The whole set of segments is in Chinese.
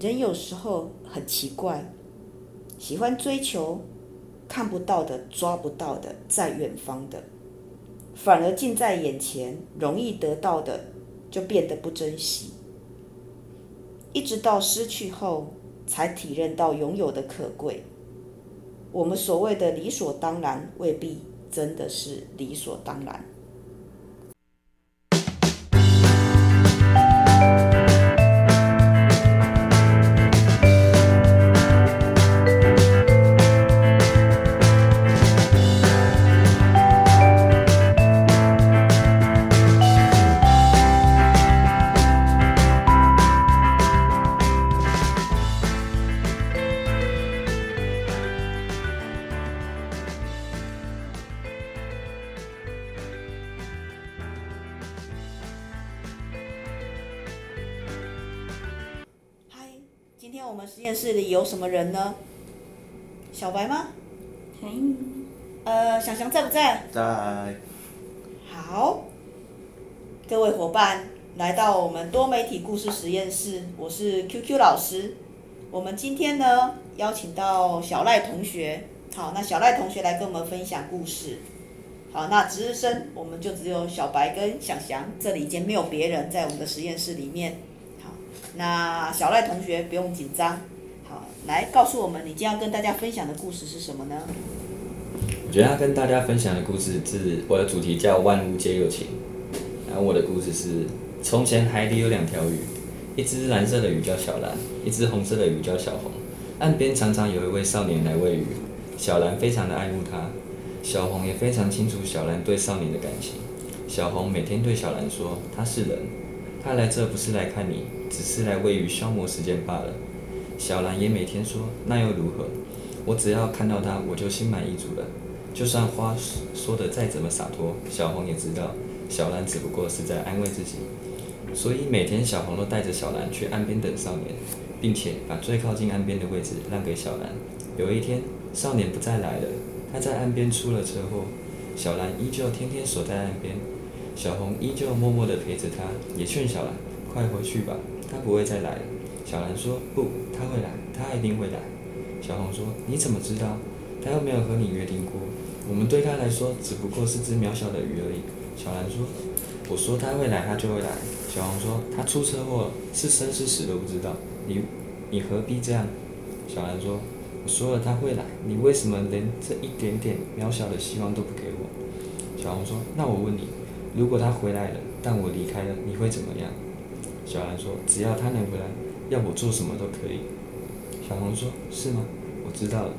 人有时候很奇怪，喜欢追求看不到的、抓不到的、在远方的，反而近在眼前、容易得到的，就变得不珍惜。一直到失去后，才体认到拥有的可贵。我们所谓的理所当然，未必真的是理所当然。室里有什么人呢？小白吗？嗯。呃，翔翔在不在？在。好，各位伙伴来到我们多媒体故事实验室，我是 QQ 老师。我们今天呢邀请到小赖同学，好，那小赖同学来跟我们分享故事。好，那值日生我们就只有小白跟小翔，这里已经没有别人在我们的实验室里面。那小赖同学不用紧张。好来告诉我们，你今天要跟大家分享的故事是什么呢？我觉得要跟大家分享的故事是，我的主题叫“万物皆有情”。然后我的故事是：从前海底有两条鱼，一只蓝色的鱼叫小蓝，一只红色的鱼叫小红。岸边常常有一位少年来喂鱼，小蓝非常的爱慕他，小红也非常清楚小蓝对少年的感情。小红每天对小蓝说：“他是人，他来这不是来看你，只是来喂鱼消磨时间罢了。”小兰也每天说：“那又如何？我只要看到他，我就心满意足了。就算话说的再怎么洒脱，小红也知道小兰只不过是在安慰自己。所以每天小红都带着小兰去岸边等少年，并且把最靠近岸边的位置让给小兰。有一天，少年不再来了，他在岸边出了车祸。小兰依旧天天守在岸边，小红依旧默默地陪着他，也劝小兰快回去吧，他不会再来了。小蓝说：“不。”他会来，他一定会来。小红说：“你怎么知道？他又没有和你约定过。我们对他来说只不过是只渺小的鱼而已。”小蓝说：“我说他会来，他就会来。”小红说：“他出车祸了，是生是死都不知道。你，你何必这样？”小蓝说：“我说了他会来，你为什么连这一点点渺小的希望都不给我？”小红说：“那我问你，如果他回来了，但我离开了，你会怎么样？”小兰说：“只要他能回来。”要我做什么都可以，小红说：“是吗？我知道了，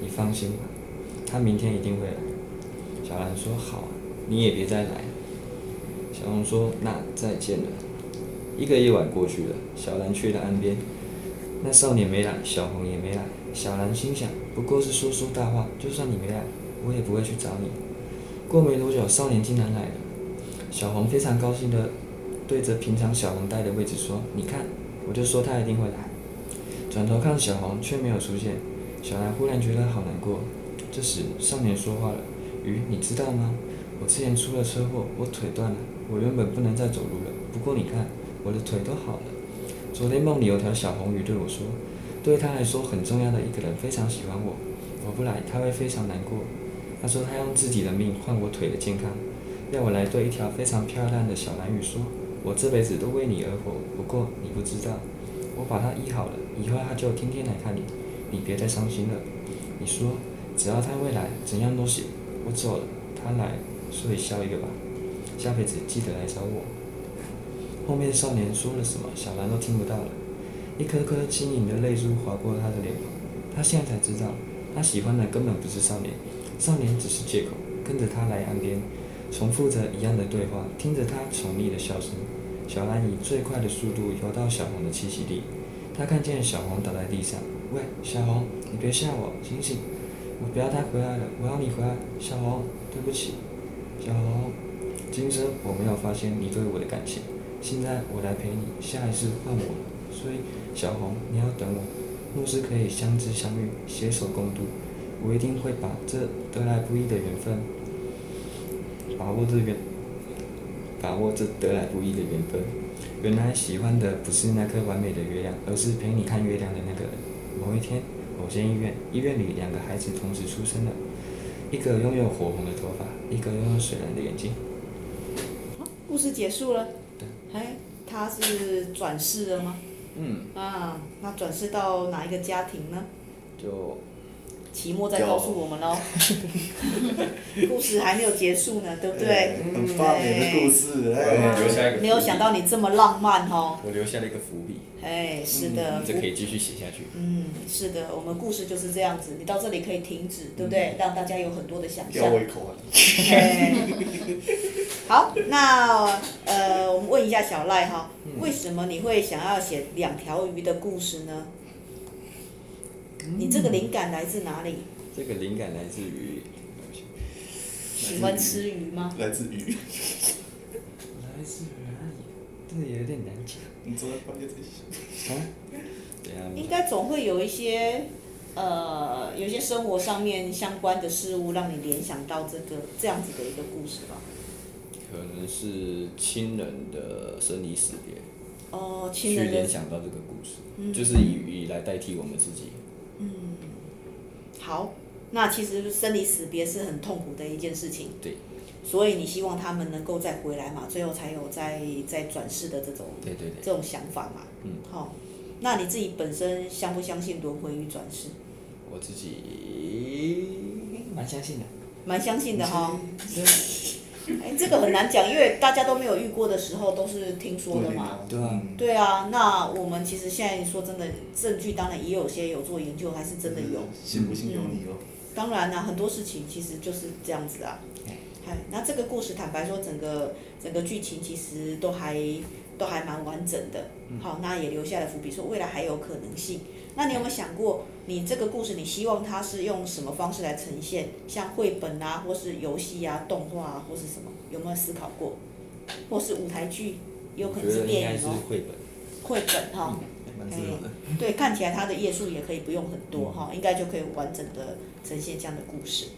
你放心吧，他明天一定会来。”小兰说：“好，你也别再来。”小红说：“那再见了。”一个夜晚过去了，小兰去了岸边，那少年没来，小红也没来。小兰心想：“不过是说说大话，就算你没来，我也不会去找你。”过没多久，少年竟然来了，小红非常高兴的对着平常小红待的位置说：“你看。”我就说他一定会来，转头看小红却没有出现，小蓝忽然觉得好难过。这时少年说话了：“鱼，你知道吗？我之前出了车祸，我腿断了，我原本不能再走路了。不过你看，我的腿都好了。昨天梦里有条小红鱼对我说，对他来说很重要的一个人非常喜欢我，我不来他会非常难过。他说他用自己的命换我腿的健康，要我来对一条非常漂亮的小蓝鱼说。”我这辈子都为你而活，不过你不知道，我把他医好了，以后他就天天来看你，你别再伤心了。你说，只要他会来，怎样都行。我走了，他来，所以笑一个吧，下辈子记得来找我。后面少年说了什么，小兰都听不到了，一颗颗晶莹的泪珠划过他的脸庞。他现在才知道，他喜欢的根本不是少年，少年只是借口，跟着他来岸边。重复着一样的对话，听着他宠溺的笑声。小蓝以最快的速度游到小红的栖息地。他看见小红倒在地上，喂，小红，你别吓我，醒醒！我不要他回来了，我要你回来。小红，对不起，小红，今生我没有发现你对我的感情，现在我来陪你，下一世换我。所以，小红，你要等我。若是可以相知相遇，携手共度，我一定会把这得来不易的缘分。把握这缘，把握这得来不易的缘分。原来喜欢的不是那颗完美的月亮，而是陪你看月亮的那个人。某一天，某间医院，医院里两个孩子同时出生了，一个拥有火红的头发，一个拥有水蓝的眼睛。故事结束了。对。哎，他是转世了吗？嗯。啊，那转世到哪一个家庭呢？就。期末再告诉我们喽，故事还没有结束呢，对不对？很的故事。没有想到你这么浪漫哦。我留下了一个伏笔。哎，是的。这可以继续写下去。嗯，是的，我们故事就是这样子，你到这里可以停止，对不对？让大家有很多的想象。吊胃口啊！好，那呃，我们问一下小赖哈，为什么你会想要写两条鱼的故事呢？你这个灵感来自哪里？这个灵感来自于喜欢吃鱼吗？来自鱼。来自哪里？这个有点难讲。你坐在旁边在想。啊？对啊。应该总会有一些呃，有一些生活上面相关的事物，让你联想到这个这样子的一个故事吧。可能是亲人的生离死别。哦，亲人。去联想到这个故事，嗯、就是以鱼来代替我们自己。嗯，好，那其实生离死别是很痛苦的一件事情。对。所以你希望他们能够再回来嘛？最后才有再再转世的这种。对对对。这种想法嘛。嗯。好、哦，那你自己本身相不相信轮回与转世？我自己蛮相信的。蛮相信的哈。哎，这个很难讲，因为大家都没有遇过的时候，都是听说的嘛。对啊。对啊，那我们其实现在说真的，证据当然也有些有做研究，还是真的有。信不信由你哦。当然啦、啊，很多事情其实就是这样子啊。哎，那这个故事坦白说，整个整个剧情其实都还都还蛮完整的。好，那也留下了伏笔，说未来还有可能性。那你有没有想过，你这个故事你希望它是用什么方式来呈现？像绘本啊，或是游戏啊、动画啊，或是什么？有没有思考过？或是舞台剧，有可能是电影哦。绘本。绘本哈，哎，对，看起来它的页数也可以不用很多哈，应该就可以完整的呈现这样的故事。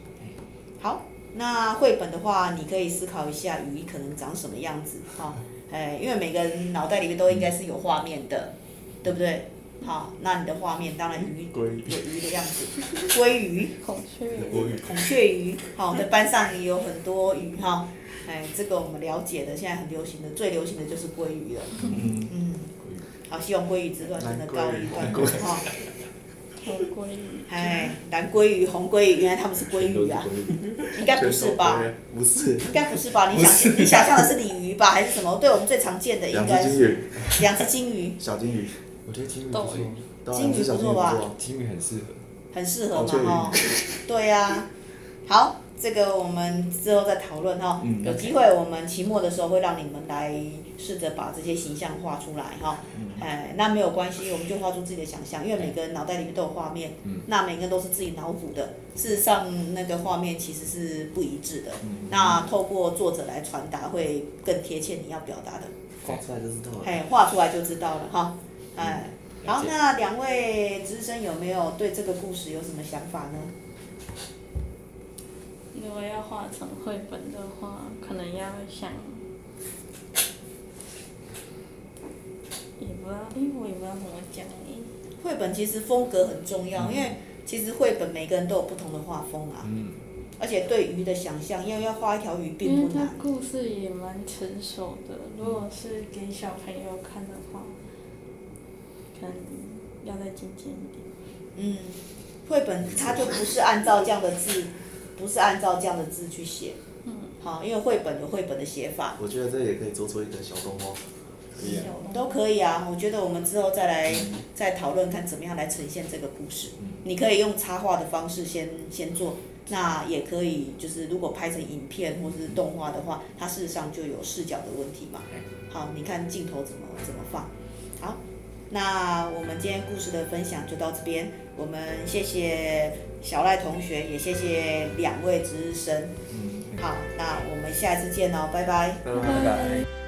好，那绘本的话，你可以思考一下鱼可能长什么样子哈，哎，因为每个人脑袋里面都应该是有画面的，对不对？好，那你的画面当然鱼有鱼的样子，鲑鱼、孔雀鱼、孔雀鱼，好，在班上也有很多鱼哈，哎，这个我们了解的，现在很流行的，最流行的就是鲑鱼了。嗯。嗯。好，希望鲑鱼之乱真的告一段落哈。红鲑鱼。哎，蓝鲑鱼、红鲑鱼，原来他们是鲑鱼啊？应该不是吧？不是。应该不是吧？你想，你想象的是鲤鱼吧，还是什么？对我们最常见的应该是两只金鱼。小金鱼。我觉得金鱼不错，金鱼不错吧？金鱼很适合，很适合嘛哈。对呀，好，这个我们之后再讨论哈。有机会我们期末的时候会让你们来试着把这些形象画出来哈。哎，那没有关系，我们就画出自己的想象，因为每个人脑袋里面都有画面。那每个人都是自己脑补的，事实上那个画面其实是不一致的。那透过作者来传达会更贴切你要表达的。画出来就知道了。哎，画出来就知道了哈。哎，好，那两位资深有没有对这个故事有什么想法呢？如果要画成绘本的话，可能要想，因为我也不知道怎么讲。绘本其实风格很重要，嗯、因为其实绘本每个人都有不同的画风啊。嗯。而且对鱼的想象，要要画一条鱼并不难。因为故事也蛮成熟的，如果是给小朋友看的话。可能要再精简一点。嗯，绘本它就不是按照这样的字，不是按照这样的字去写。嗯。好，因为绘本有绘本的写法。我觉得这也可以做出一个小动画。可以啊。都可以啊，我觉得我们之后再来再讨论看怎么样来呈现这个故事。嗯。你可以用插画的方式先先做，那也可以就是如果拍成影片或者是动画的话，它事实上就有视角的问题嘛。好，你看镜头怎么怎么放，好。那我们今天故事的分享就到这边，我们谢谢小赖同学，也谢谢两位值日生。嗯。好，那我们下一次见哦，拜拜。拜拜。拜拜。